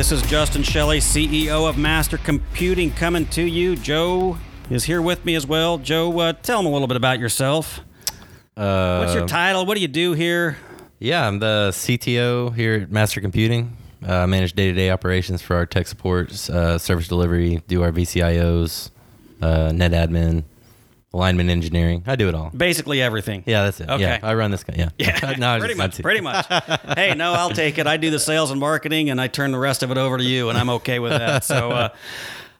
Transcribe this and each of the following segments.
This is Justin Shelley, CEO of Master Computing, coming to you. Joe is here with me as well. Joe, uh, tell them a little bit about yourself. Uh, What's your title? What do you do here? yeah, I'm the CTO here at Master Computing. Uh, I manage day-to-day operations for our tech support, uh, service delivery, do our VCIOs, uh, net admin, alignment engineering. I do it all. Basically everything. Yeah, that's it. Okay. Yeah, I run this. guy. Yeah, Yeah, no, pretty much. Pretty much. hey, no, I'll take it. I do the sales and marketing, and I turn the rest of it over to you, and I'm okay with that. So, uh,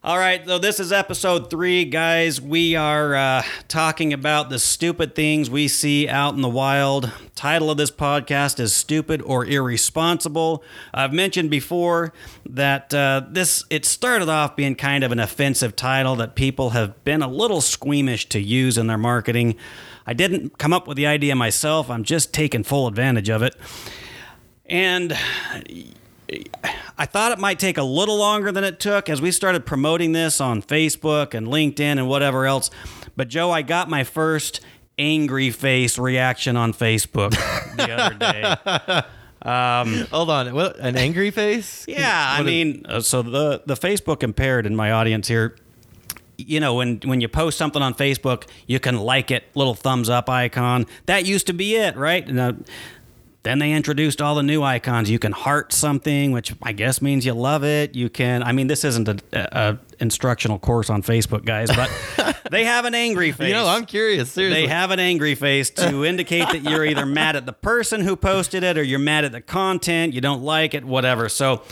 all right. So this is episode three, guys. We are uh, talking about the stupid things we see out in the wild. Title of this podcast is "Stupid or Irresponsible." I've mentioned before that uh, this it started off being kind of an offensive title that people have been a little squeamish to use in their marketing. I didn't come up with the idea myself. I'm just taking full advantage of it. And I thought it might take a little longer than it took as we started promoting this on Facebook and LinkedIn and whatever else. But Joe, I got my first angry face reaction on Facebook the other day. Hold on. What? An angry face? Yeah, I What is- mean, uh, so the the Facebook impaired in my audience here. You know, when when you post something on Facebook, you can like it, little thumbs up icon. That used to be it, right? And, uh, then they introduced all the new icons. You can heart something, which I guess means you love it. You can. I mean, this isn't a, a instructional course on Facebook, guys, but they have an angry face. you know, I'm curious. Seriously. They have an angry face to indicate that you're either mad at the person who posted it or you're mad at the content, you don't like it, whatever. So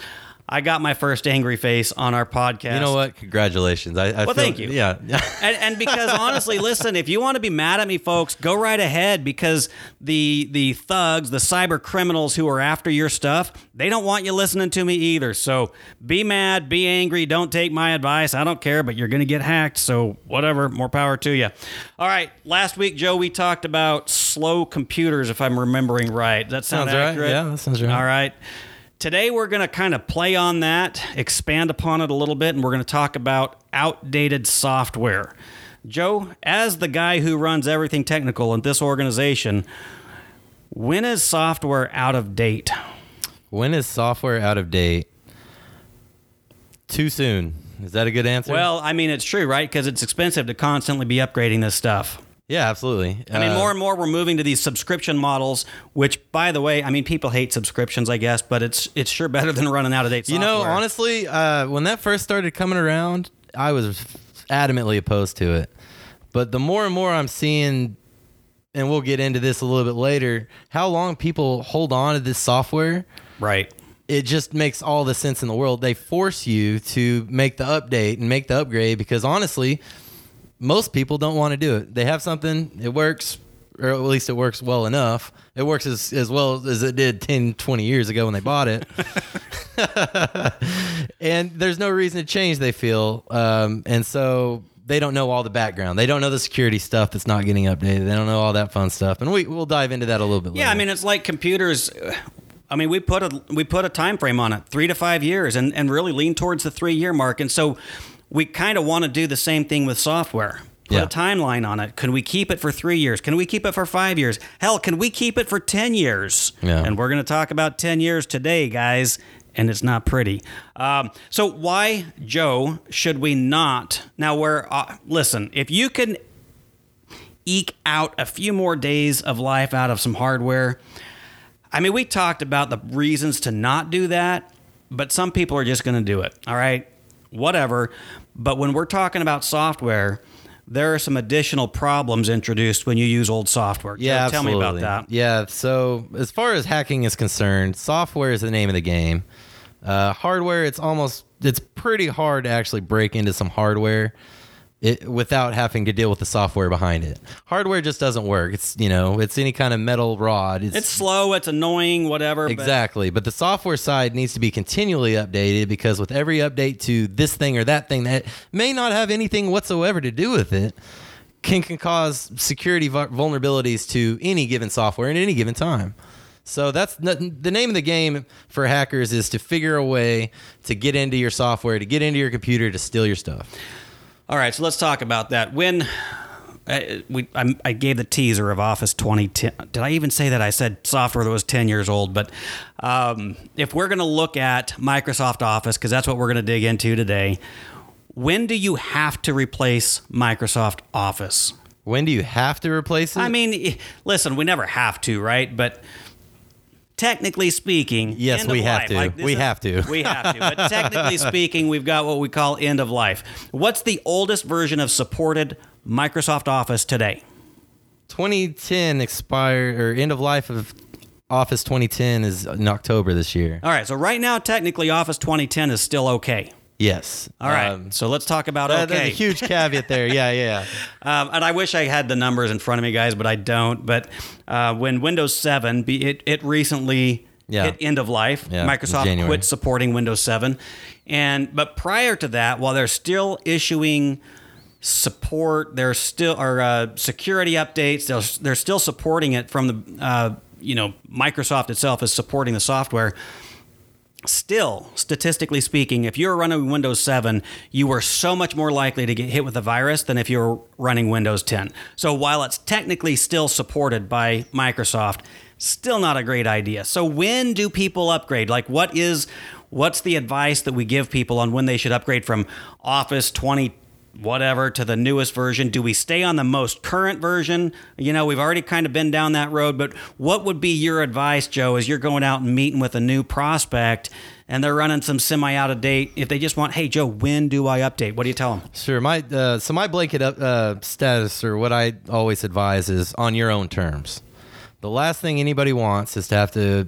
I got my first angry face on our podcast. You know what? Congratulations. I, I Well, feel- thank you. Yeah. And, and because honestly, listen, if you want to be mad at me, folks, go right ahead because the the thugs, the cyber criminals who are after your stuff, they don't want you listening to me either. So be mad, be angry, don't take my advice. I don't care, but you're going to get hacked. So whatever, more power to you. All right, last week, Joe, we talked about slow computers, if I'm remembering right. That sound Sounds right. accurate? Yeah, that sounds right. All right. Today, we're going to kind of play on that, expand upon it a little bit, and we're going to talk about outdated software. Joe, as the guy who runs everything technical in this organization, when is software out of date? when is software out of date? Too soon. Is that a good answer? Well, I mean, it's true, right? Because it's expensive to constantly be upgrading this stuff. Yeah, absolutely. I mean, Uh, more and more we're moving to these subscription models, which, by the way, I mean, people hate subscriptions, I guess, but it's it's sure better than running out of date You software. know, honestly, uh, when that first started coming around, I was adamantly opposed to it. But the more and more I'm seeing, and we'll get into this a little bit later, how long people hold on to this software, right? it just makes all the sense in the world. They force you to make the update and make the upgrade because honestly, most people don't want to do it. They have something, it works, or at least it works well enough. It works as, as well as it did 10, 20 years ago when they bought it. and there's no reason to change, they feel. Um, and so they don't know all the background. They don't know the security stuff that's not getting updated. They don't know all that fun stuff. And we, we'll dive into that a little bit later. Yeah, I mean, it's like computers. I mean, we put a we put a time frame on it, three to five years, and and really lean towards the three year mark. And so, we kind of want to do the same thing with software. Put Yeah. a timeline on it. Can we keep it for three years? Can we keep it for five years? Hell, can we keep it for ten years? Yeah. And we're going to talk about ten years today, guys. And it's not pretty. Um, so why, Joe, should we not? Now, where uh, listen, if you can eke out a few more days of life out of some hardware. I mean, we talked about the reasons to not do that, but some people are just going to do it. All right, whatever. But when we're talking about software, there are some additional problems introduced when you use old software. Yeah, tell me about that. Yeah, so as far as hacking is concerned, software is the name of the game. Uh, hardware, it's almost it's pretty hard to actually break into some hardware it, without having to deal with the software behind it. Hardware just doesn't work. It's you know it's any kind of metal rod. It's slow. It's annoying. Whatever. Exactly. But the software side needs to be continually updated because with every update to this thing or that thing that may not have anything whatsoever to do with it, can, can cause security vulnerabilities to any given software at any given time. So that's the name of the game for hackers is to figure a way to get into your software, to get into your computer, to steal your stuff. All right, so let's talk about that. When I, we, I, I gave the teaser of Office 2010. Did I even say that? I said software that was 10 years old. But um, if we're going to look at Microsoft Office, because that's what we're going to dig into today, when do you have to replace Microsoft Office? When do you have to replace it? I mean, listen, we never have to, right? But technically speaking, Yes, we have life. to. Like, We is- have to. We have to. But technically speaking, we've got what we call end of life. What's the oldest version of supported Microsoft Office today? 2010 expired or end of life of Office 2010 is in October this year. All right, so right now, technically, Office 2010 is still okay. Yes. All right, Um, so let's talk about okay. There's a huge caveat there. Yeah, yeah. Um, and I wish I had the numbers in front of me, guys, but I don't. But uh, when Windows 7, be, it, it recently Yeah. hit end of life. Yeah, Microsoft January. quit supporting Windows 7. And but prior to that, while they're still issuing support, they're still or uh, security updates. They're, they're still supporting it from the uh, you know Microsoft itself is supporting the software still, statistically speaking, if you're running Windows 7, you were so much more likely to get hit with a virus than if you were running Windows 10. So while it's technically still supported by Microsoft, still not a great idea. So when do people upgrade? Like what is what's the advice that we give people on when they should upgrade from Office 20 whatever to the newest version? Do we stay on the most current version? You know, we've already kind of been down that road, but what would be your advice, Joe, as you're going out and meeting with a new prospect and they're running some semi out of date? If they just want, hey, Joe, when do I update? What do you tell them? Sure. My uh, so my blanket uh, status or what I always advise is on your own terms. The last thing anybody wants is to have to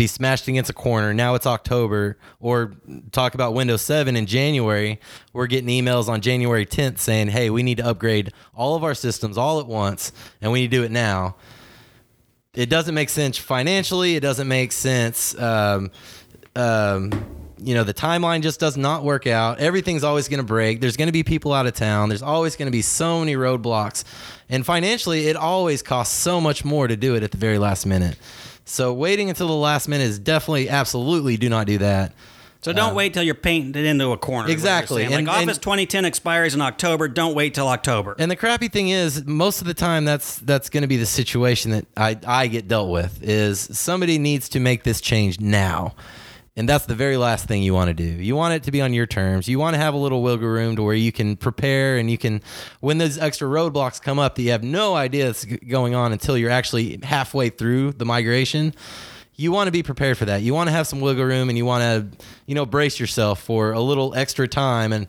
be smashed against a corner. Now it's October, or talk about Windows 7 in January. We're getting emails on January 10th saying, "Hey, we need to upgrade all of our systems all at once, and we need to do it now." It doesn't make sense financially. It doesn't make sense. Um, um, you know, the timeline just does not work out. Everything's always going to break. There's going to be people out of town. There's always going to be so many roadblocks. And financially, it always costs so much more to do it at the very last minute. So waiting until the last minute is definitely, absolutely do not do that. So don't uh, wait till you're painted into a corner. is what you're Exactly. saying. Like And- Office and- 2010 expires in October. Don't wait till October. And the crappy thing is, most of the time, that's that's going to be the situation that I I get dealt with. Is somebody needs to make this change now, and that's the very last thing you want to do. You want it to be on your terms. You want to have a little wiggle room to where you can prepare and you can, when those extra roadblocks come up that you have no idea that's going on until you're actually halfway through the migration. You want to be prepared for that. You want to have some wiggle room, and you want to, you know, brace yourself for a little extra time, and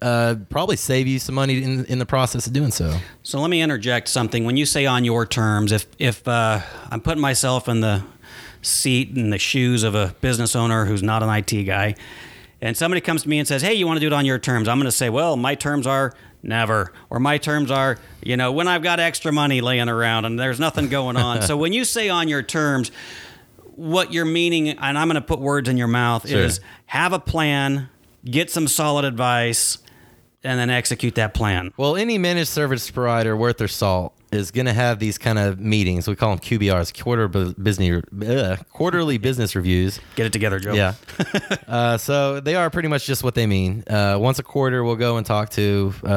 uh, probably save you some money in in the process of doing so. So let me interject something. When you say on your terms, if if uh, I'm putting myself in the seat in the shoes of a business owner who's not an IT guy, and somebody comes to me and says, "Hey, you want to do it on your terms?" I'm going to say, "Well, my terms are never," or my terms are, you know, when I've got extra money laying around and there's nothing going on. so when you say on your terms, what you're meaning, and I'm going to put words in your mouth, Sure. is have a plan, get some solid advice, and then execute that plan. Well, any managed service provider worth their salt is going to have these kind of meetings. We call them QBRs, quarter bu- business, uh, quarterly business reviews. Get it together, Joe. Yeah. uh, so they are pretty much just what they mean. Uh, once a quarter, we'll go and talk to, uh,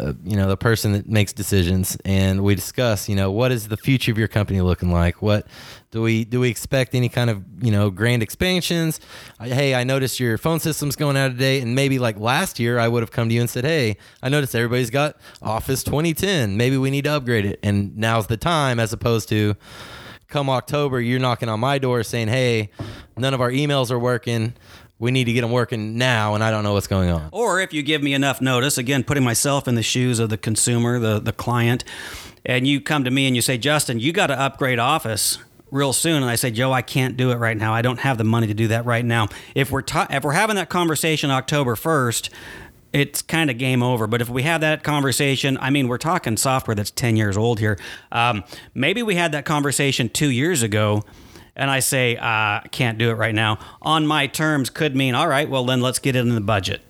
uh, you know, the person that makes decisions, and we discuss, you know, what is the future of your company looking like? What do we do? We expect any kind of, you know, grand expansions? Uh, hey, I noticed your phone system's going out of date, and maybe like last year, I would have come to you and said, hey, I noticed everybody's got Office 2010. Maybe we need to upgrade it, and now's the time, as opposed to come October, you're knocking on my door saying, "Hey, none of our emails are working. We need to get them working now, and I don't know what's going on." Or if you give me enough notice, again, putting myself in the shoes of the consumer, the, the client, and you come to me and you say, Justin, you got to upgrade Office real soon. And I say, Joe, I can't do it right now. I don't have the money to do that right now. If we're, ta- if we're having that conversation October 1st, it's kind of game over. But if we have that conversation, I mean, we're talking software that's 10 years old here. Um, maybe we had that conversation two years ago and I say, uh, I can't do it right now. On my terms could mean, all right, well, then let's get it in the budget,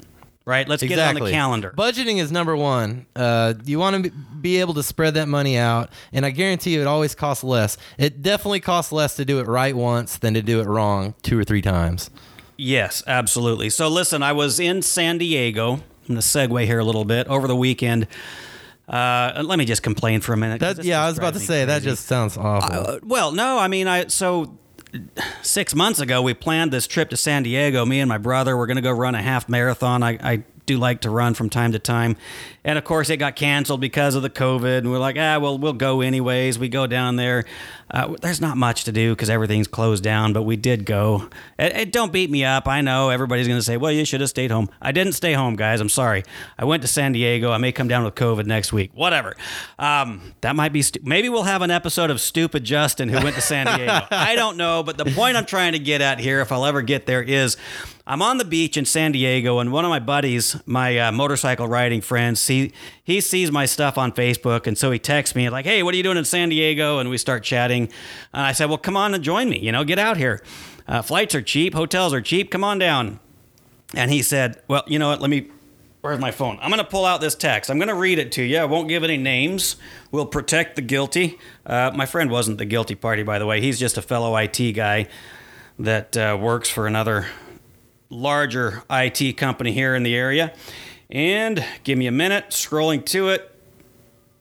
right? Let's get it on the calendar. Budgeting is number one. Uh, you want to be able to spread that money out, and I guarantee you, it always costs less. It definitely costs less to do it right once than to do it wrong two or three times. Yes, absolutely. So listen, I was in San Diego. I'm going to segue here a little bit over the weekend. Uh, let me just complain for a minute. That, yeah, I was about to say that just sounds awful. Uh, well, no, I mean, I so six months ago we planned this trip to San Diego. Me and my brother were going to go run a half marathon. I, I do like to run from time to time, and of course it got canceled because of the COVID. And we're like, ah, well, we'll go anyways. We go down there. Uh, there's not much to do because everything's closed down, but we did go. And, and don't beat me up. I know everybody's going to say, well, you should have stayed home. I didn't stay home, guys. I'm sorry. I went to San Diego. I may come down with COVID next week. Whatever. Um, that might be. Stu- Maybe we'll have an episode of Stupid Justin who went to San Diego. I don't know, but the point I'm trying to get at here, if I'll ever get there, is I'm on the beach in San Diego, and one of my buddies, my uh, motorcycle riding friends, see he sees my stuff on Facebook, and so he texts me like, "Hey, what are you doing in San Diego?" And we start chatting. And I said, "Well, come on and join me. You know, get out here. Uh, flights are cheap, hotels are cheap. Come on down." And he said, "Well, you know what? Let me." Where's my phone? I'm going to pull out this text. I'm going to read it to you. I won't give any names. We'll protect the guilty. Uh, my friend wasn't the guilty party, by the way. He's just a fellow IT guy that uh, works for another larger IT company here in the area. And give me a minute, scrolling to it.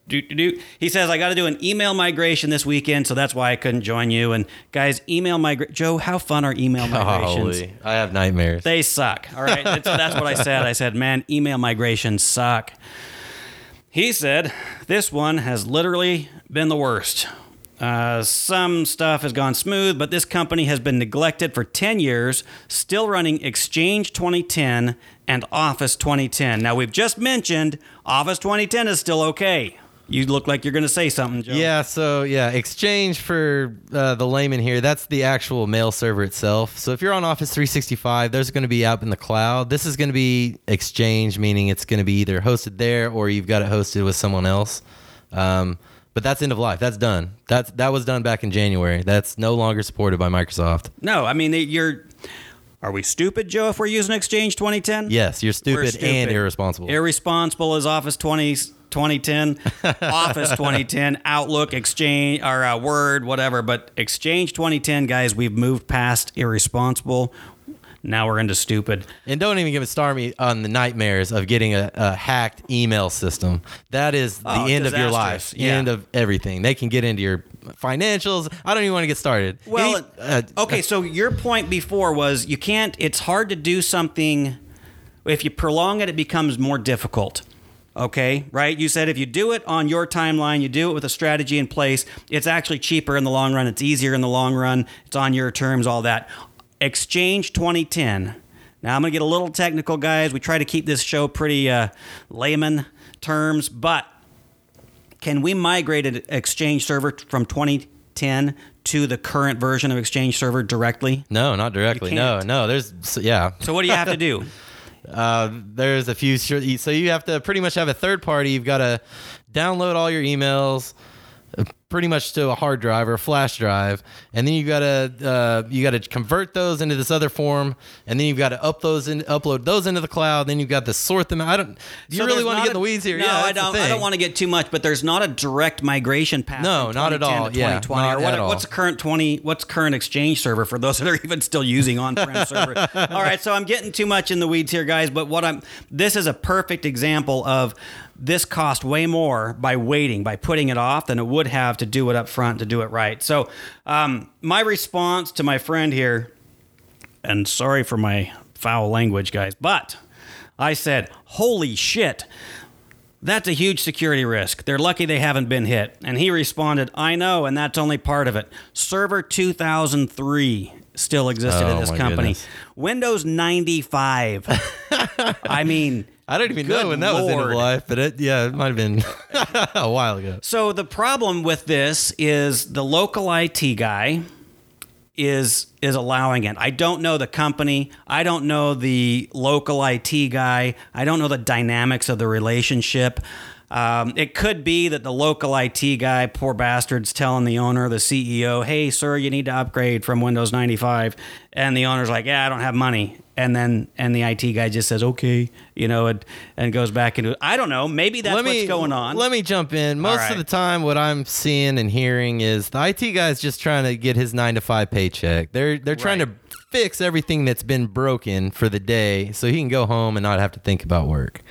Do, do, do. He says, I got to do an email migration this weekend, so that's why I couldn't join you. And guys, email migration. Joe, how fun are email migrations? I have nightmares. They suck. All right. That's, that's what I said. I said, man, email migrations suck. He said, this one has literally been the worst. Uh, some stuff has gone smooth, but this company has been neglected for 10 years, still running Exchange 2010 and Office 2010. Now, we've just mentioned Office 2010 is still okay. You look like you're going to say something, Joe. Yeah, so yeah, Exchange for uh, the layman here, that's the actual mail server itself. So if you're on Office 365, there's going to be out in the cloud. This is going to be Exchange, meaning it's going to be either hosted there or you've got it hosted with someone else. Um, but that's end of life. That's done. That's that was done back in January. That's no longer supported by Microsoft. No, I mean, you're. Are we stupid, Joe, if we're using Exchange 2010? Yes, you're stupid, stupid. and irresponsible. Irresponsible is Office 20, 2010, Office 2010, Outlook, Exchange, or uh, Word, whatever. But Exchange 2010, guys, we've moved past irresponsible. Now we're into stupid. And don't even get me started on the nightmares of getting a, a hacked email system. That is the Oh, end of your life. Yeah. end of everything. They can get into your financials. I don't even want to get started. Well, Any- uh, okay, so your point before was you can't, it's hard to do something. If you prolong it, it becomes more difficult. Okay, right? You said if you do it on your timeline, you do it with a strategy in place, it's actually cheaper in the long run. It's easier in the long run. It's on your terms, all that. Exchange 2010. Now, I'm going to get a little technical, guys. We try to keep this show pretty uh, layman terms, but can we migrate an Exchange server from 2010 to the current version of Exchange server directly? no, not directly. No, no. There's yeah. So what do you have to do? Uh, there's a few. So you have to pretty much have a third party. You've got to download all your emails, pretty much to a hard drive or a flash drive, and then you got to uh, you got to convert those into this other form, and then you've got to upload those in, upload those into the cloud. Then you've got to sort them. out. I don't. Do you So really want to get in the weeds here? No, yeah, I don't. I don't want to get too much, but there's not a direct migration path. No, not at all. Yeah, 2020 not or what, at all. what's the current 20? What's current Exchange server for those that are even still using on-prem server? All right, so I'm getting too much in the weeds here, guys. But what I'm this is a perfect example of this cost way more by waiting, by putting it off, than it would have to do it up front to do it right. So, um, my response to my friend here, and sorry for my foul language, guys, but I said, "Holy shit." That's a huge security risk. They're lucky they haven't been hit. And he responded, I know, and that's only part of it. Server 2003 still existed Oh, at this company. goodness. Windows 95. I mean, I don't even Good know when that was end of Lord. life, but it yeah, it might have been a while ago. So the problem with this is the local IT guy is is allowing it. I don't know the company. I don't know the local IT guy. I don't know the dynamics of the relationship. Um, it could be that the local IT guy, poor bastard's telling the owner, the CEO, "Hey, sir, you need to upgrade from Windows 95," and the owner's like, "Yeah, I don't have money." And then and the IT guy just says, "Okay," you know, and and goes back into. I don't know. Maybe that's let what's me, going on. Let me jump in. Most right. of the time, what I'm seeing and hearing is the IT guy's just trying to get his nine to five paycheck. They're they're trying Right. to fix everything that's been broken for the day, so he can go home and not have to think about work.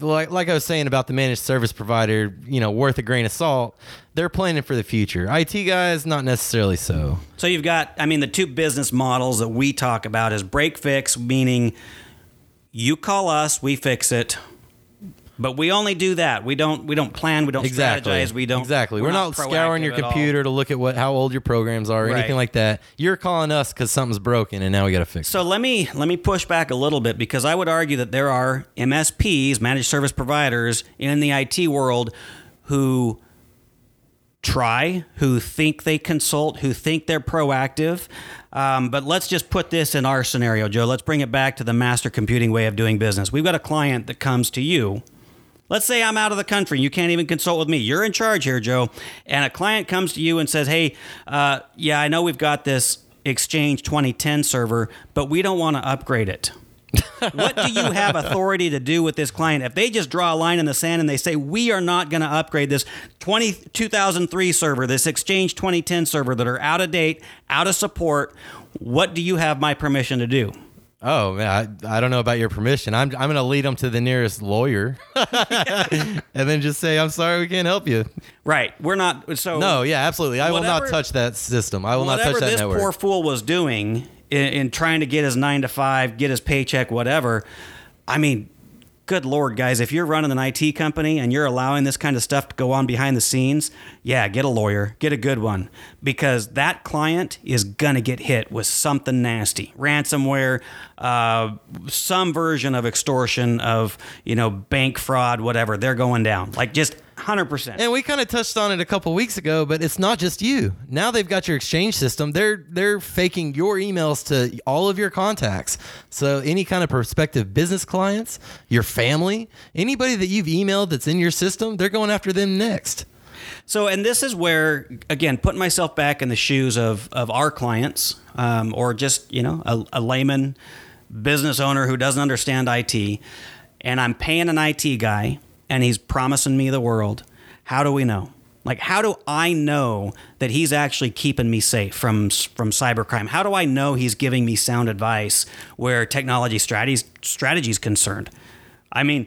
Like like I was saying about the managed service provider, you know, worth a grain of salt. They're planning for the future. IT guys, not necessarily so. So you've got, I mean, the two business models that we talk about is break fix, meaning you call us, we fix it. But we only do that. We don't. We don't plan. We don't Exactly. strategize. We don't. exactly. We're, not, scouring your computer to look at what how old your programs are or Right. anything like that. You're calling us because something's broken and now we got to fix it. So let me let me push back a little bit because I would argue that there are MSPs, managed service providers in the IT world who try, who think they consult, who think they're proactive. Um, but let's just put this in our scenario, Joe. Let's bring it back to the master computing way of doing business. We've got a client that comes to you. Let's say I'm out of the country. You can't even consult with me. You're in charge here, Joe. And a client comes to you and says, Hey, uh, yeah, I know we've got this Exchange 2010 server, but we don't want to upgrade it. what do you have authority to do with this client? If they just draw a line in the sand and they say, We are not going to upgrade this 20, 2003 server, this Exchange 2010 server that are out of date, out of support, what do you have my permission to do? Oh man, I, I don't know about your permission. I'm I'm gonna lead them to the nearest lawyer, and then just say I'm sorry we can't help you. Right. We're not. So No, yeah, absolutely. I will not touch that system. I will not touch that this network. poor fool was doing in, in trying to get his nine to five, get his paycheck, whatever. I mean, good lord, guys, if you're running an IT company and you're allowing this kind of stuff to go on behind the scenes, yeah, get a lawyer, get a good one, because that client is gonna get hit with something nasty, ransomware, uh, some version of extortion, of you know bank fraud, whatever. They're going down, like just hundred percent. And we kind of touched on it a couple weeks ago, but it's not just you. Now they've got your exchange system. They're they're faking your emails to all of your contacts. So any kind of prospective business clients, your family, anybody that you've emailed that's in your system, they're going after them next. So, and this is where, again, putting myself back in the shoes of, of our clients um, or just, you know, a, a layman business owner who doesn't understand IT, and I'm paying an IT guy and he's promising me the world. How do we know? Like, how do I know that he's actually keeping me safe from from cybercrime? How do I know he's giving me sound advice where technology strategies strategy is concerned? I mean,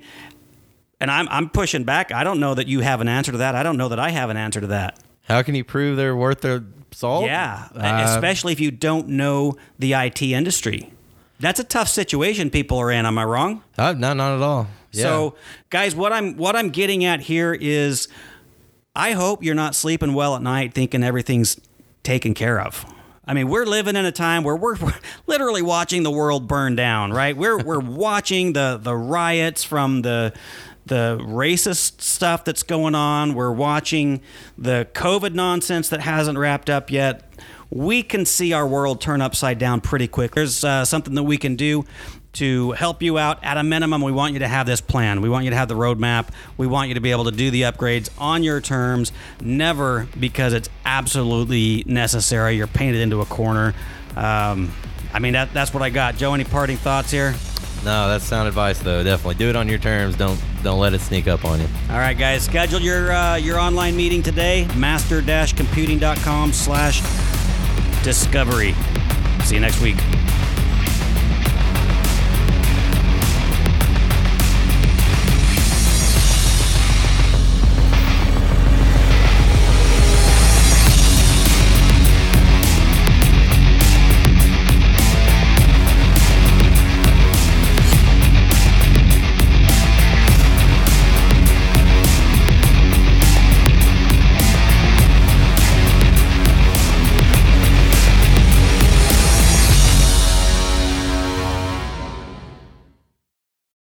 and I'm I'm pushing back. I don't know that you have an answer to that. I don't know that I have an answer to that. How can you prove they're worth their salt? Yeah, Uh, especially if you don't know the IT industry. That's a tough situation people are in. Am I wrong? uh, no, not at all. Yeah. So, guys, what I'm what I'm getting at here is, I hope you're not sleeping well at night thinking everything's taken care of. I mean, we're living in a time where we're, we're literally watching the world burn down, right? We're we're watching the the riots from the the racist stuff that's going on. We're watching the COVID nonsense that hasn't wrapped up yet. We can see our world turn upside down pretty quick. There's uh, something that we can do to help you out. At a minimum, we want you to have this plan. We want you to have the roadmap. We want you to be able to do the upgrades on your terms, never because it's absolutely necessary. You're painted into a corner. Um, I mean, that, that's what I got. Joe, any parting thoughts here? no, that's sound advice though. Definitely do it on your terms. Don't don't let it sneak up on you. All right, guys, schedule your uh, your online meeting today. Master-computing.com slash discovery. See you next week.